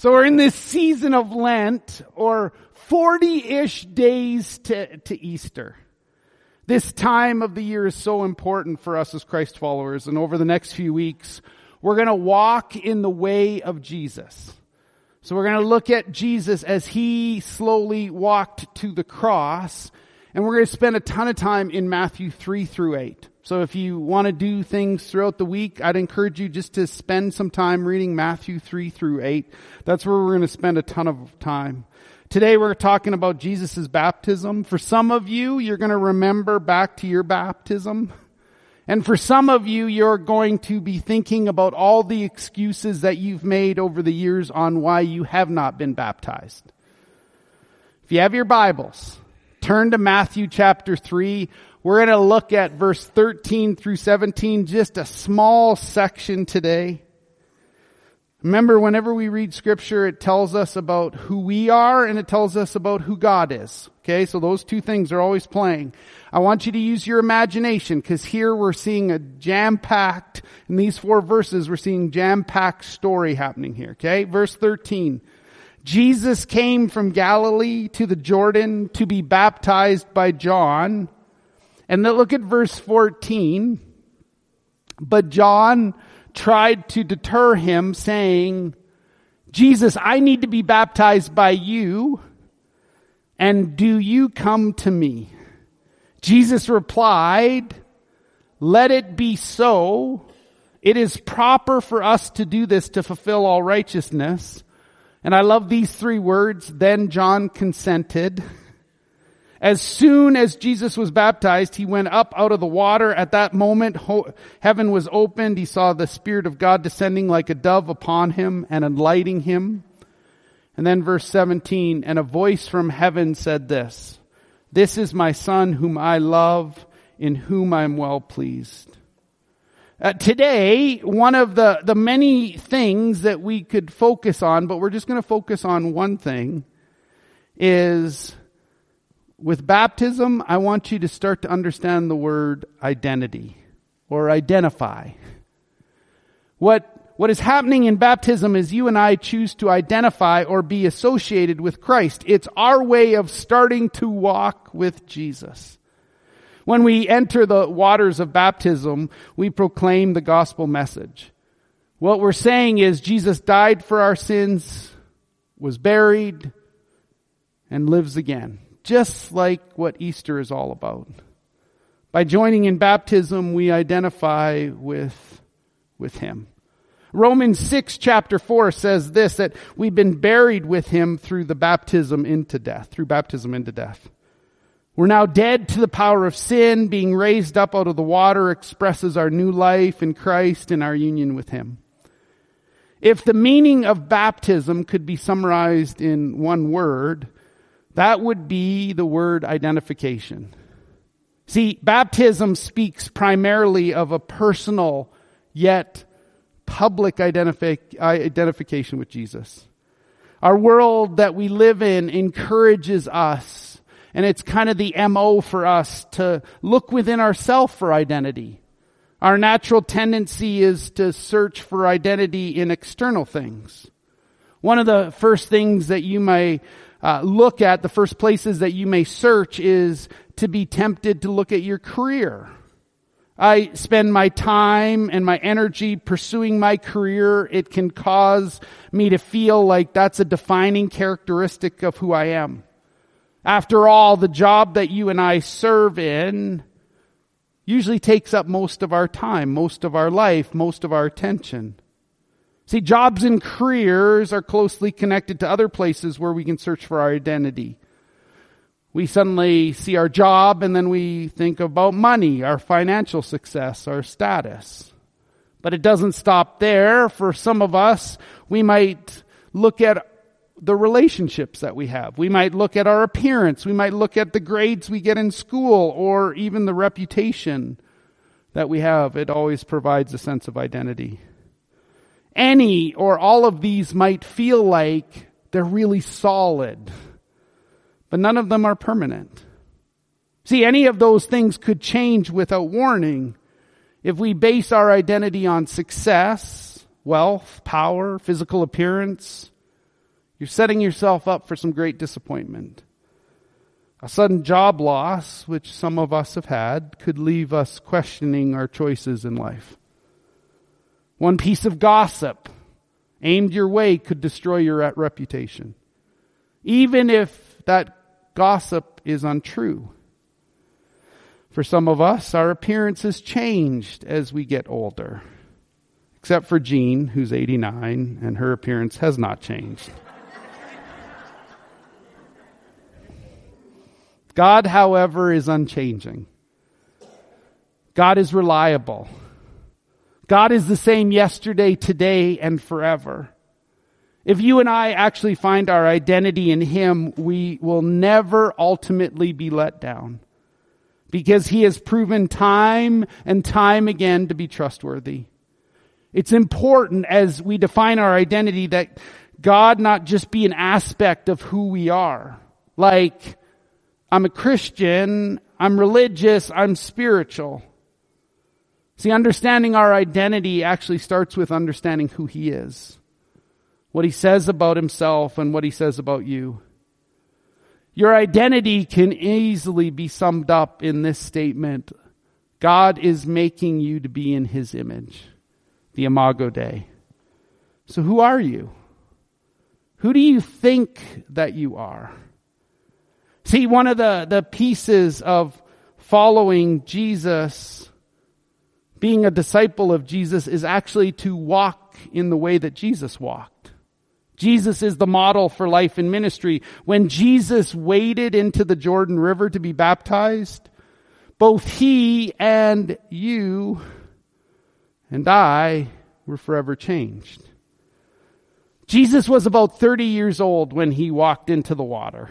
So we're in this season of Lent, or 40-ish days to, to Easter. This time of the year is so important for us as Christ followers, and over the next few weeks, we're gonna walk in the way of Jesus. So we're gonna look at Jesus as he slowly walked to the cross, and we're gonna spend a ton of time in Matthew 3 through 8. So if you want to do things throughout the week, I'd encourage you just to spend some time reading Matthew 3 through 8. That's where we're going to spend a ton of time. Today we're talking about Jesus' baptism. For some of you, you're going to remember back to your baptism. And for some of you, you're going to be thinking about all the excuses that you've made over the years on why you have not been baptized. If you have your Bibles, turn to Matthew chapter 3. We're going to look at verse 13 through 17, just a small section today. Remember, whenever we read scripture, it tells us about who we are and it tells us about who God is. Okay, so those two things are always playing. I want you to use your imagination because here we're seeing a jam-packed, in these four verses, we're seeing jam-packed story happening here. Okay, verse 13. Jesus came from Galilee to the Jordan to be baptized by John. And then look at verse 14. But John tried to deter him saying, Jesus, I need to be baptized by you. And do you come to me? Jesus replied, let it be so. It is proper for us to do this to fulfill all righteousness. And I love these three words. Then John consented. As soon as Jesus was baptized, he went up out of the water. At that moment, ho- heaven was opened. He saw the Spirit of God descending like a dove upon him and enlightening him. And then verse 17, and a voice from heaven said this, This is my son whom I love, in whom I am well pleased. Uh, today, one of the, the many things that we could focus on, but we're just going to focus on one thing, is with baptism, I want you to start to understand the word identity or identify. What, what is happening in baptism is you and I choose to identify or be associated with Christ. It's our way of starting to walk with Jesus. When we enter the waters of baptism, we proclaim the gospel message. What we're saying is Jesus died for our sins, was buried, and lives again just like what Easter is all about. By joining in baptism, we identify with, with Him. Romans 6 chapter 4 says this, that we've been buried with Him through the baptism into death, through baptism into death. We're now dead to the power of sin, being raised up out of the water expresses our new life in Christ and our union with Him. If the meaning of baptism could be summarized in one word, that would be the word identification. See, baptism speaks primarily of a personal yet public identifi- identification with Jesus. Our world that we live in encourages us, and it's kind of the MO for us to look within ourselves for identity. Our natural tendency is to search for identity in external things. One of the first things that you may uh, look at, the first places that you may search is to be tempted to look at your career. I spend my time and my energy pursuing my career. It can cause me to feel like that's a defining characteristic of who I am. After all, the job that you and I serve in usually takes up most of our time, most of our life, most of our attention. See, jobs and careers are closely connected to other places where we can search for our identity. We suddenly see our job and then we think about money, our financial success, our status. But it doesn't stop there. For some of us, we might look at the relationships that we have. We might look at our appearance. We might look at the grades we get in school or even the reputation that we have. It always provides a sense of identity any or all of these might feel like they're really solid, but none of them are permanent. See, any of those things could change without warning if we base our identity on success, wealth, power, physical appearance, You're setting yourself up for some great disappointment. A sudden job loss, which some of us have had, could leave us questioning our choices in life. One piece of gossip aimed your way could destroy your reputation. Even if that gossip is untrue. For some of us, our appearance has changed as we get older. Except for Jean, who's 89, and her appearance has not changed. God, however, is unchanging. God is reliable. God is the same yesterday, today, and forever. If you and I actually find our identity in Him, we will never ultimately be let down because He has proven time and time again to be trustworthy. It's important as we define our identity that God not just be an aspect of who we are. Like, I'm a Christian, I'm religious, I'm spiritual. See, understanding our identity actually starts with understanding who He is. What He says about Himself and what He says about you. Your identity can easily be summed up in this statement. God is making you to be in His image. The Imago Dei. So who are you? Who do you think that you are? See, one of the, the pieces of following Jesus, being a disciple of Jesus, is actually to walk in the way that Jesus walked. Jesus is the model for life and ministry. When Jesus waded into the Jordan River to be baptized, both he and you and I were forever changed. Jesus was about 30 years old when he walked into the water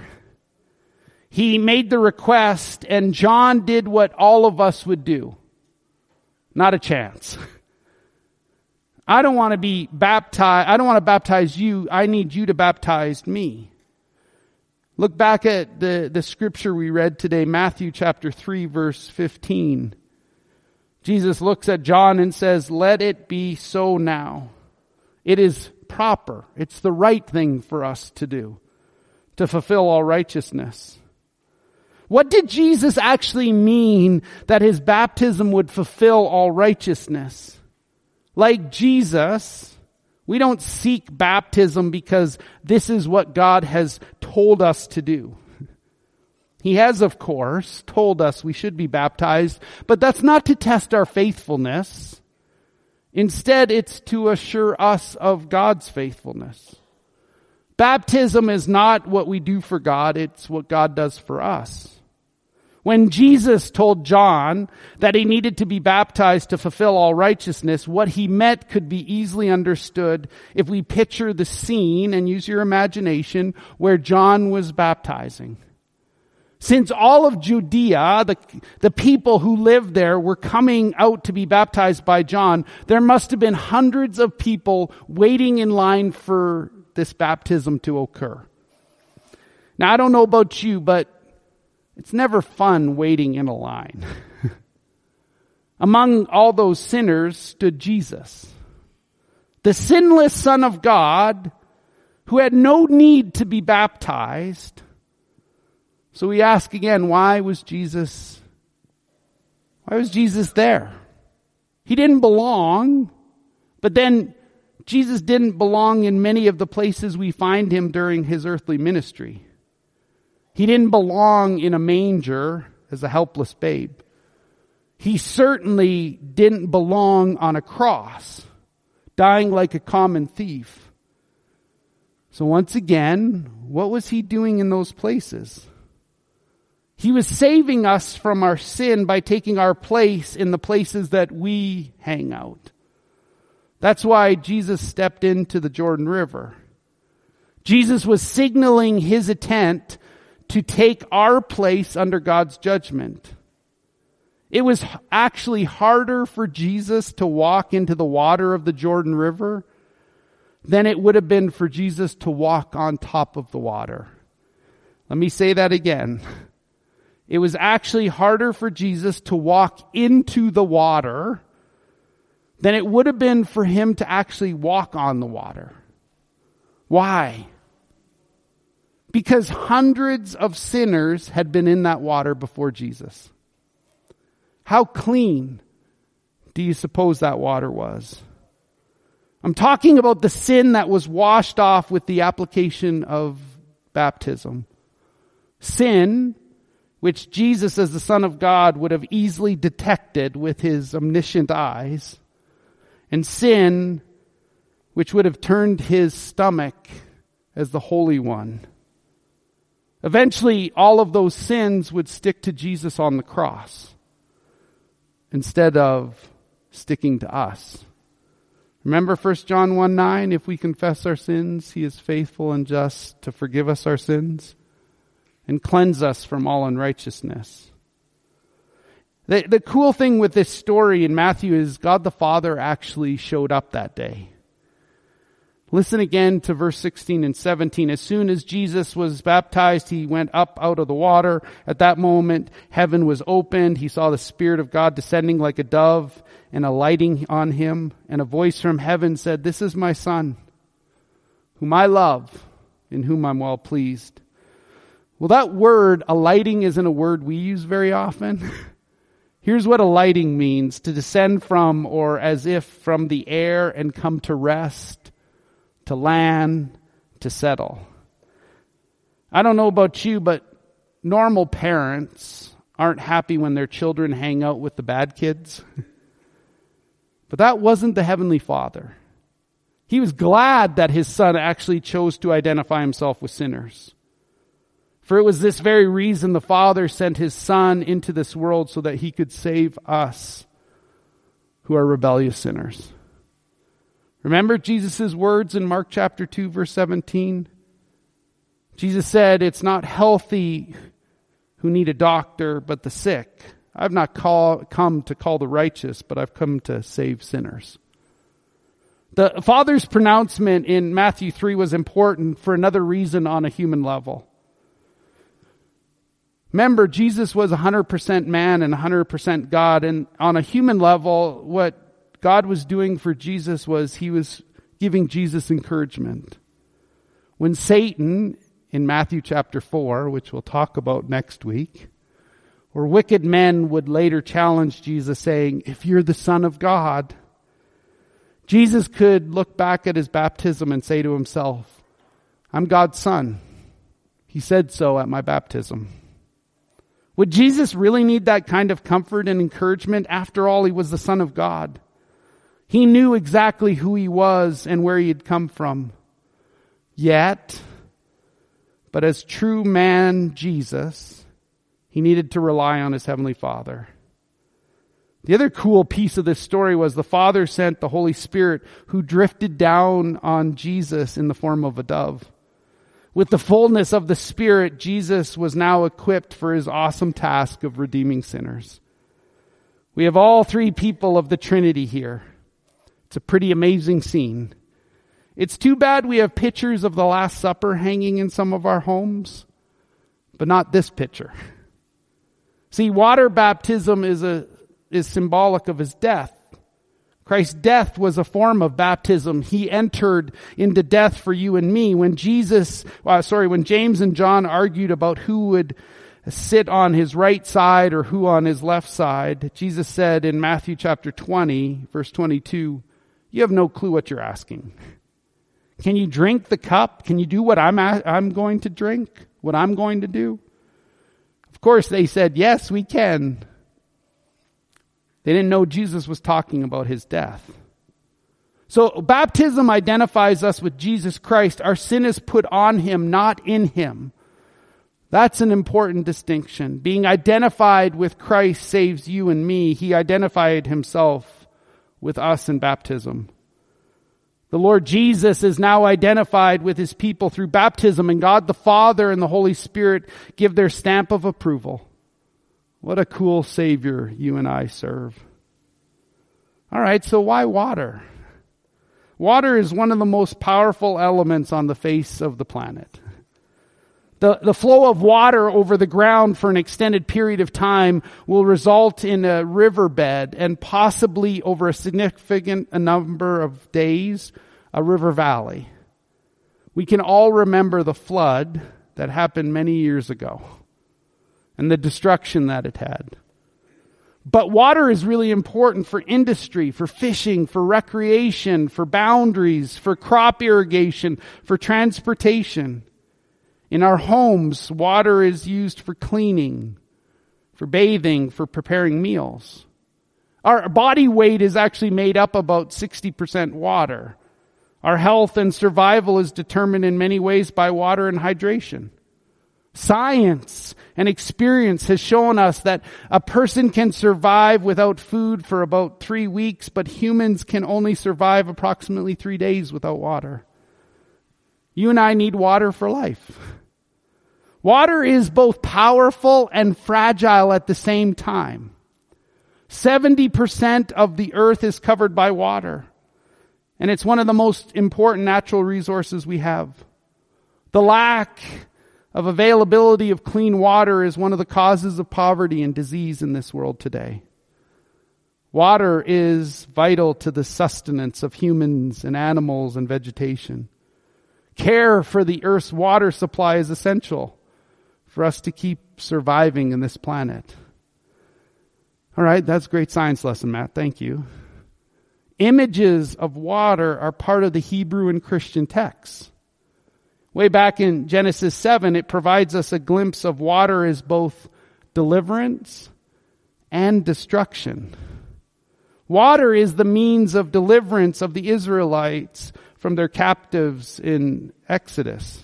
he made the request and John did what all of us would do. Not a chance. I don't want to be baptized. I don't want to baptize you. I need you to baptize me. Look back at the, the scripture we read today, Matthew chapter 3 verse 15. Jesus looks at John and says, let it be so now. It is proper. It's the right thing for us to do to fulfill all righteousness. What did Jesus actually mean that his baptism would fulfill all righteousness? Like Jesus, we don't seek baptism because this is what God has told us to do. He has, of course, told us we should be baptized, but that's not to test our faithfulness. Instead, it's to assure us of God's faithfulness. Baptism is not what we do for God, it's what God does for us. When Jesus told John that he needed to be baptized to fulfill all righteousness, what he meant could be easily understood if we picture the scene and use your imagination where John was baptizing. Since all of Judea, the, the people who lived there were coming out to be baptized by John, there must have been hundreds of people waiting in line for this baptism to occur. Now I don't know about you, but it's never fun waiting in a line. Among all those sinners stood Jesus, the sinless Son of God who had no need to be baptized. So we ask again, why was Jesus, why was Jesus there? He didn't belong, but then Jesus didn't belong in many of the places we find him during his earthly ministry. He didn't belong in a manger as a helpless babe. He certainly didn't belong on a cross, dying like a common thief. So once again, what was he doing in those places? He was saving us from our sin by taking our place in the places that we hang out. That's why Jesus stepped into the Jordan River. Jesus was signaling his intent to take our place under God's judgment. It was actually harder for Jesus to walk into the water of the Jordan River than it would have been for Jesus to walk on top of the water. Let me say that again. It was actually harder for Jesus to walk into the water than it would have been for him to actually walk on the water. Why? Because hundreds of sinners had been in that water before Jesus. How clean do you suppose that water was? I'm talking about the sin that was washed off with the application of baptism. Sin, which Jesus as the Son of God would have easily detected with his omniscient eyes, and sin, which would have turned his stomach as the Holy One. Eventually, all of those sins would stick to Jesus on the cross instead of sticking to us. Remember 1 John 1 9, if we confess our sins, he is faithful and just to forgive us our sins and cleanse us from all unrighteousness. The, the cool thing with this story in Matthew is God the Father actually showed up that day. Listen again to verse 16 and 17. As soon as Jesus was baptized, he went up out of the water. At that moment, heaven was opened. He saw the Spirit of God descending like a dove and alighting on him. And a voice from heaven said, This is my son, whom I love, in whom I'm well pleased. Well, that word, alighting, isn't a word we use very often. Here's what alighting means to descend from or as if from the air and come to rest, to land, to settle. I don't know about you, but normal parents aren't happy when their children hang out with the bad kids. but that wasn't the Heavenly Father. He was glad that his son actually chose to identify himself with sinners. For it was this very reason the Father sent His Son into this world so that He could save us who are rebellious sinners. Remember Jesus' words in Mark chapter 2 verse 17? Jesus said, it's not healthy who need a doctor, but the sick. I've not call, come to call the righteous, but I've come to save sinners. The Father's pronouncement in Matthew 3 was important for another reason on a human level. Remember, Jesus was 100% man and 100% God. And on a human level, what God was doing for Jesus was he was giving Jesus encouragement. When Satan, in Matthew chapter 4, which we'll talk about next week, or wicked men would later challenge Jesus saying, if you're the son of God, Jesus could look back at his baptism and say to himself, I'm God's son. He said so at my baptism. Would Jesus really need that kind of comfort and encouragement? After all, he was the Son of God. He knew exactly who he was and where he had come from. Yet, but as true man Jesus, he needed to rely on his heavenly Father. The other cool piece of this story was the Father sent the Holy Spirit who drifted down on Jesus in the form of a dove. With the fullness of the Spirit, Jesus was now equipped for his awesome task of redeeming sinners. We have all three people of the Trinity here. It's a pretty amazing scene. It's too bad we have pictures of the Last Supper hanging in some of our homes, but not this picture. See, water baptism is a, is symbolic of his death. Christ's death was a form of baptism. He entered into death for you and me. When Jesus, uh, sorry, when James and John argued about who would sit on his right side or who on his left side, Jesus said in Matthew chapter 20, verse 22, you have no clue what you're asking. Can you drink the cup? Can you do what I'm, I'm going to drink? What I'm going to do? Of course, they said, yes, we can. They didn't know Jesus was talking about his death. So baptism identifies us with Jesus Christ. Our sin is put on him, not in him. That's an important distinction. Being identified with Christ saves you and me. He identified himself with us in baptism. The Lord Jesus is now identified with his people through baptism and God the Father and the Holy Spirit give their stamp of approval. What a cool Savior you and I serve. All right, so why water? Water is one of the most powerful elements on the face of the planet. The, the flow of water over the ground for an extended period of time will result in a riverbed and possibly over a significant number of days, a river valley. We can all remember the flood that happened many years ago and the destruction that it had. But water is really important for industry, for fishing, for recreation, for boundaries, for crop irrigation, for transportation. In our homes, water is used for cleaning, for bathing, for preparing meals. Our body weight is actually made up about 60% water. Our health and survival is determined in many ways by water and hydration. Science and experience has shown us that a person can survive without food for about three weeks, but humans can only survive approximately three days without water. You and I need water for life. Water is both powerful and fragile at the same time. 70% of the earth is covered by water. And it's one of the most important natural resources we have. The lack of availability of clean water is one of the causes of poverty and disease in this world today. Water is vital to the sustenance of humans and animals and vegetation. Care for the earth's water supply is essential for us to keep surviving in this planet. All right, that's a great science lesson, Matt. Thank you. Images of water are part of the Hebrew and Christian texts. Way back in Genesis 7, it provides us a glimpse of water as both deliverance and destruction. Water is the means of deliverance of the Israelites from their captives in Exodus.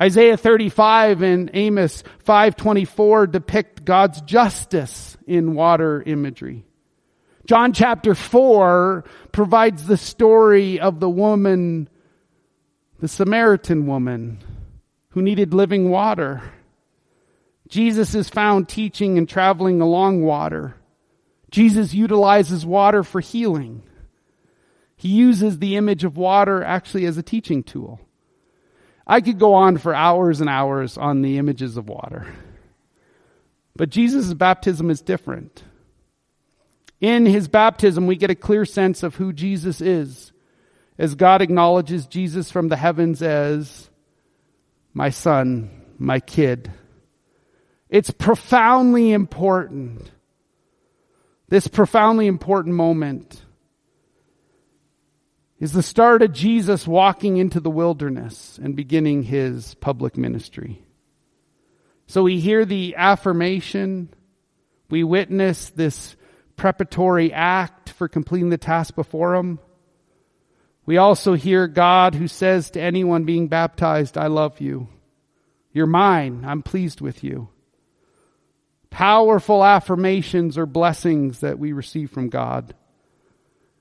Isaiah 35 and Amos 524 depict God's justice in water imagery. John chapter 4 provides the story of the woman, the Samaritan woman, who needed living water. Jesus is found teaching and traveling along water. Jesus utilizes water for healing. He uses the image of water actually as a teaching tool. I could go on for hours and hours on the images of water. But Jesus' baptism is different. In his baptism, we get a clear sense of who Jesus is as God acknowledges Jesus from the heavens as my son, my kid. It's profoundly important. This profoundly important moment is the start of Jesus walking into the wilderness and beginning his public ministry. So we hear the affirmation. We witness this preparatory act for completing the task before him. We also hear God who says to anyone being baptized, I love you. You're mine. I'm pleased with you. Powerful affirmations or blessings that we receive from God.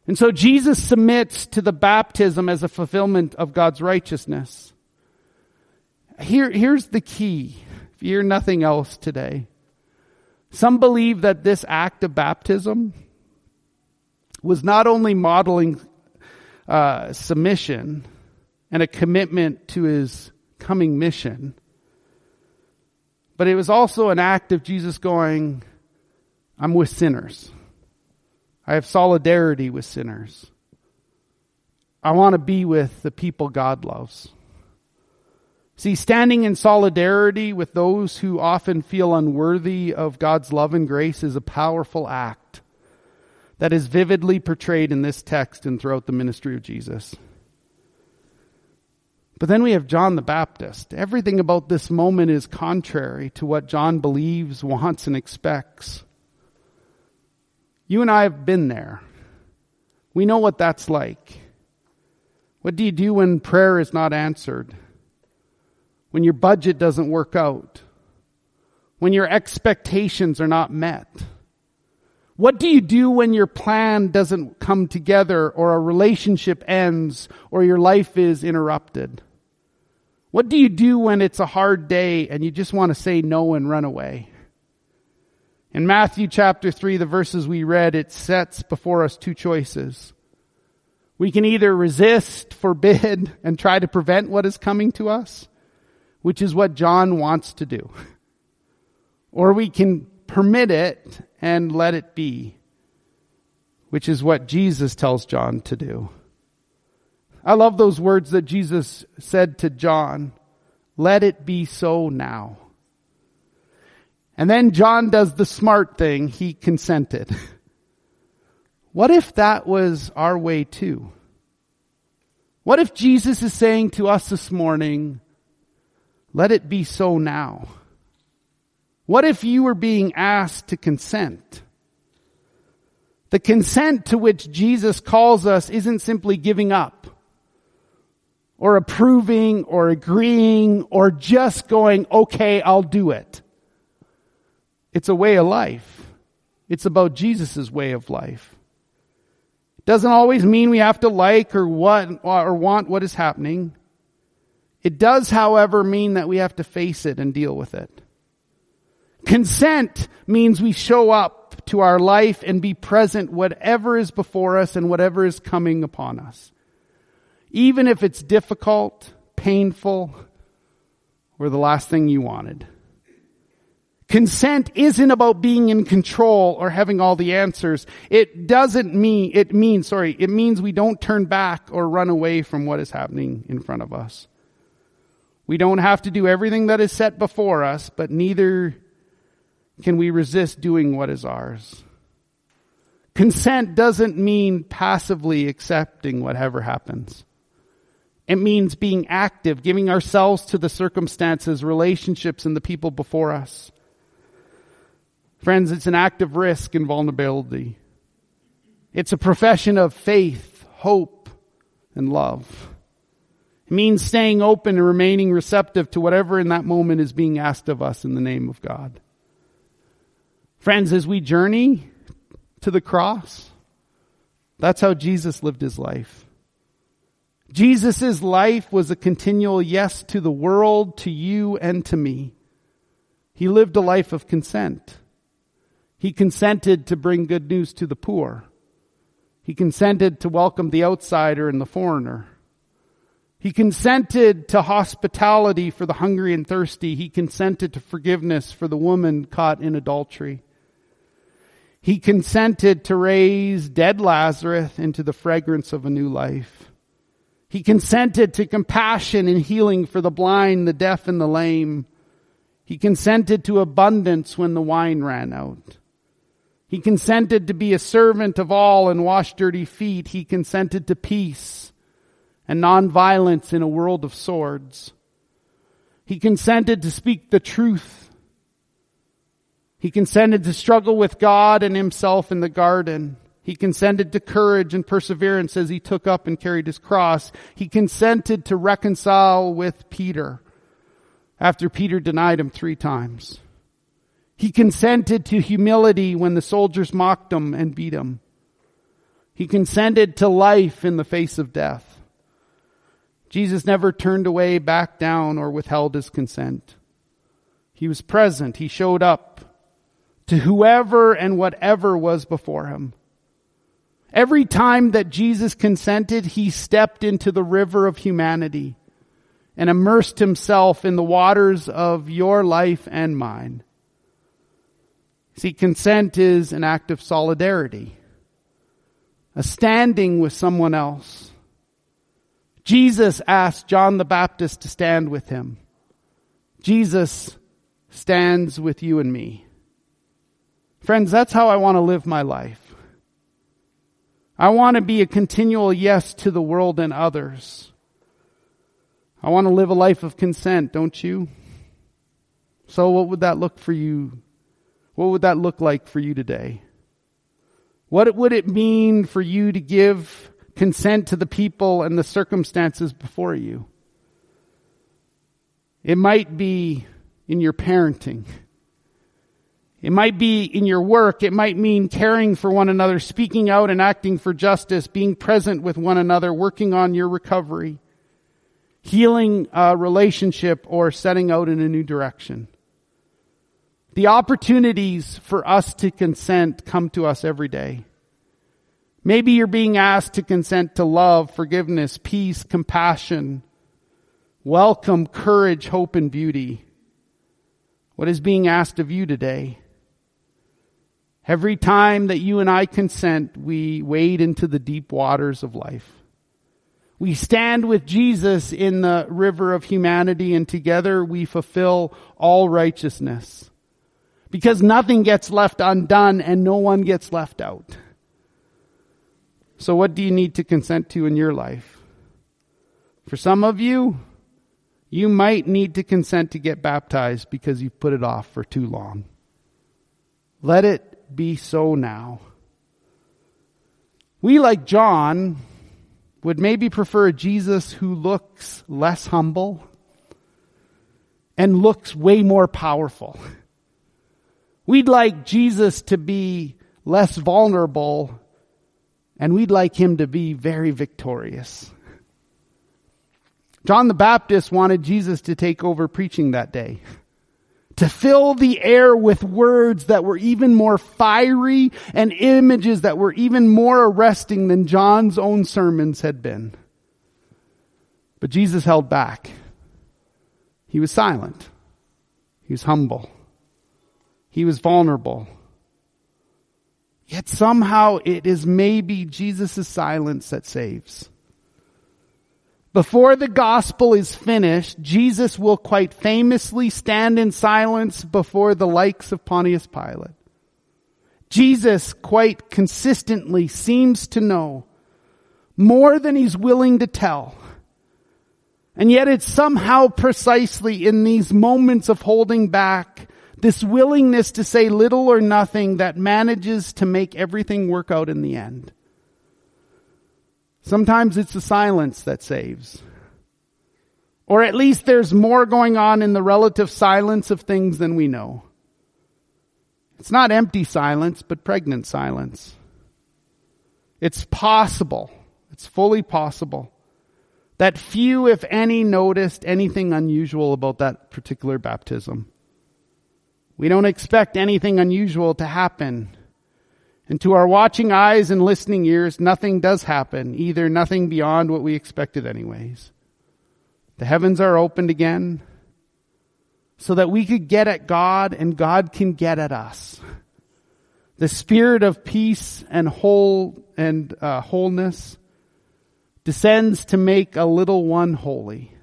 And so Jesus submits to the baptism as a fulfillment of God's righteousness. Here, here's the key. If you hear nothing else today. Some believe that this act of baptism was not only modeling uh, submission and a commitment to his coming mission, but it was also an act of Jesus going, I'm with sinners. I have solidarity with sinners. I want to be with the people God loves. See, standing in solidarity with those who often feel unworthy of God's love and grace is a powerful act that is vividly portrayed in this text and throughout the ministry of Jesus. But then we have John the Baptist. Everything about this moment is contrary to what John believes, wants, and expects. You and I have been there. We know what that's like. What do you do when prayer is not answered? When your budget doesn't work out? When your expectations are not met? What do you do when your plan doesn't come together or a relationship ends or your life is interrupted? What do you do when it's a hard day and you just want to say no and run away? In Matthew chapter 3, the verses we read, it sets before us two choices. We can either resist, forbid, and try to prevent what is coming to us, which is what John wants to do. Or we can permit it and let it be, which is what Jesus tells John to do. I love those words that Jesus said to John. Let it be so now. And then John does the smart thing. He consented. What if that was our way too? What if Jesus is saying to us this morning, let it be so now? What if you were being asked to consent? The consent to which Jesus calls us isn't simply giving up or approving or agreeing or just going, okay, I'll do it. It's a way of life. It's about Jesus' way of life. It Doesn't always mean we have to like or what or want what is happening. It does, however, mean that we have to face it and deal with it. Consent means we show up to our life and be present whatever is before us and whatever is coming upon us. Even if it's difficult, painful, or the last thing you wanted. Consent isn't about being in control or having all the answers. It doesn't mean, it means, sorry, it means we don't turn back or run away from what is happening in front of us. We don't have to do everything that is set before us, but neither can we resist doing what is ours. Consent doesn't mean passively accepting whatever happens. It means being active, giving ourselves to the circumstances, relationships, and the people before us. Friends, it's an act of risk and vulnerability. It's a profession of faith, hope, and love. It means staying open and remaining receptive to whatever in that moment is being asked of us in the name of God. Friends, as we journey to the cross, that's how Jesus lived his life. Jesus' life was a continual yes to the world, to you, and to me. He lived a life of consent. He consented to bring good news to the poor. He consented to welcome the outsider and the foreigner. He consented to hospitality for the hungry and thirsty. He consented to forgiveness for the woman caught in adultery. He consented to raise dead Lazarus into the fragrance of a new life. He consented to compassion and healing for the blind, the deaf, and the lame. He consented to abundance when the wine ran out. He consented to be a servant of all and wash dirty feet. He consented to peace and nonviolence in a world of swords. He consented to speak the truth. He consented to struggle with God and himself in the garden. He consented to courage and perseverance as he took up and carried his cross. He consented to reconcile with Peter after Peter denied him three times. He consented to humility when the soldiers mocked him and beat him. He consented to life in the face of death. Jesus never turned away, backed down, or withheld his consent. He was present. He showed up to whoever and whatever was before him. Every time that Jesus consented, he stepped into the river of humanity and immersed himself in the waters of your life and mine. See, consent is an act of solidarity, a standing with someone else. Jesus asked John the Baptist to stand with him. Jesus stands with you and me. Friends, that's how I want to live my life. I want to be a continual yes to the world and others. I want to live a life of consent, don't you? So what would that look for you what would that look like for you today? What would it mean for you to give consent to the people and the circumstances before you? It might be in your parenting. It might be in your work. It might mean caring for one another, speaking out and acting for justice, being present with one another, working on your recovery, healing a relationship, or setting out in a new direction. The opportunities for us to consent come to us every day. Maybe you're being asked to consent to love, forgiveness, peace, compassion, welcome, courage, hope, and beauty. What is being asked of you today? Every time that you and I consent, we wade into the deep waters of life. We stand with Jesus in the river of humanity and together we fulfill all righteousness. Because nothing gets left undone and no one gets left out. So what do you need to consent to in your life? For some of you, you might need to consent to get baptized because you've put it off for too long. Let it be so now. We, like John, would maybe prefer a Jesus who looks less humble and looks way more powerful. We'd like Jesus to be less vulnerable and we'd like him to be very victorious. John the Baptist wanted Jesus to take over preaching that day. To fill the air with words that were even more fiery and images that were even more arresting than John's own sermons had been. But Jesus held back. He was silent. He was humble. He was vulnerable. Yet somehow it is maybe Jesus' silence that saves. Before the gospel is finished, Jesus will quite famously stand in silence before the likes of Pontius Pilate. Jesus quite consistently seems to know more than he's willing to tell. And yet it's somehow precisely in these moments of holding back, this willingness to say little or nothing that manages to make everything work out in the end. Sometimes it's the silence that saves. Or at least there's more going on in the relative silence of things than we know. It's not empty silence, but pregnant silence. It's possible. It's fully possible that few, if any, noticed anything unusual about that particular baptism. We don't expect anything unusual to happen. And to our watching eyes and listening ears, nothing does happen, either nothing beyond what we expected anyways. The heavens are opened again so that we could get at God and God can get at us. The spirit of peace and whole and uh, wholeness descends to make a little one holy.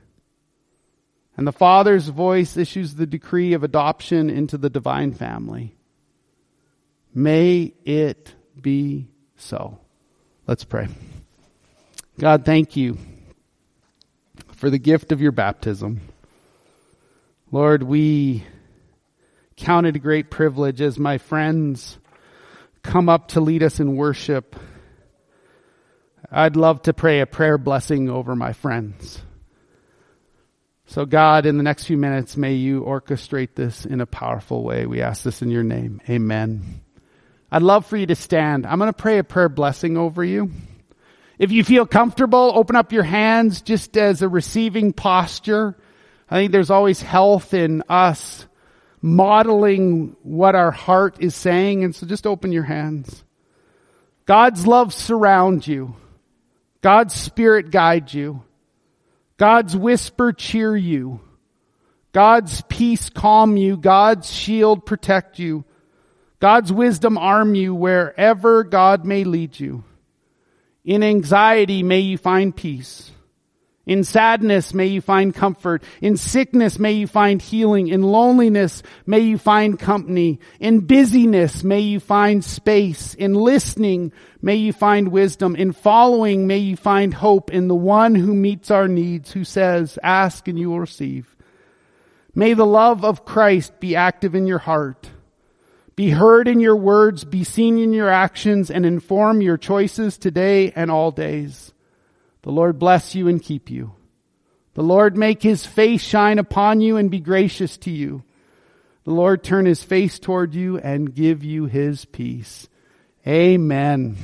And the Father's voice issues the decree of adoption into the divine family. May it be so. Let's pray. God, thank you for the gift of your baptism. Lord, we count it a great privilege as my friends come up to lead us in worship. I'd love to pray a prayer blessing over my friends. So God, in the next few minutes, may you orchestrate this in a powerful way. We ask this in your name. Amen. I'd love for you to stand. I'm going to pray a prayer blessing over you. If you feel comfortable, open up your hands just as a receiving posture. I think there's always health in us modeling what our heart is saying. And so just open your hands. God's love surrounds you. God's spirit guides you. God's whisper cheer you. God's peace calm you. God's shield protect you. God's wisdom arm you wherever God may lead you. In anxiety may you find peace. In sadness may you find comfort. In sickness may you find healing. In loneliness may you find company. In busyness may you find space. In listening may you find wisdom. In following may you find hope in the one who meets our needs, who says, ask and you will receive. May the love of Christ be active in your heart. Be heard in your words, be seen in your actions, and inform your choices today and all days. The Lord bless you and keep you. The Lord make his face shine upon you and be gracious to you. The Lord turn his face toward you and give you his peace. Amen.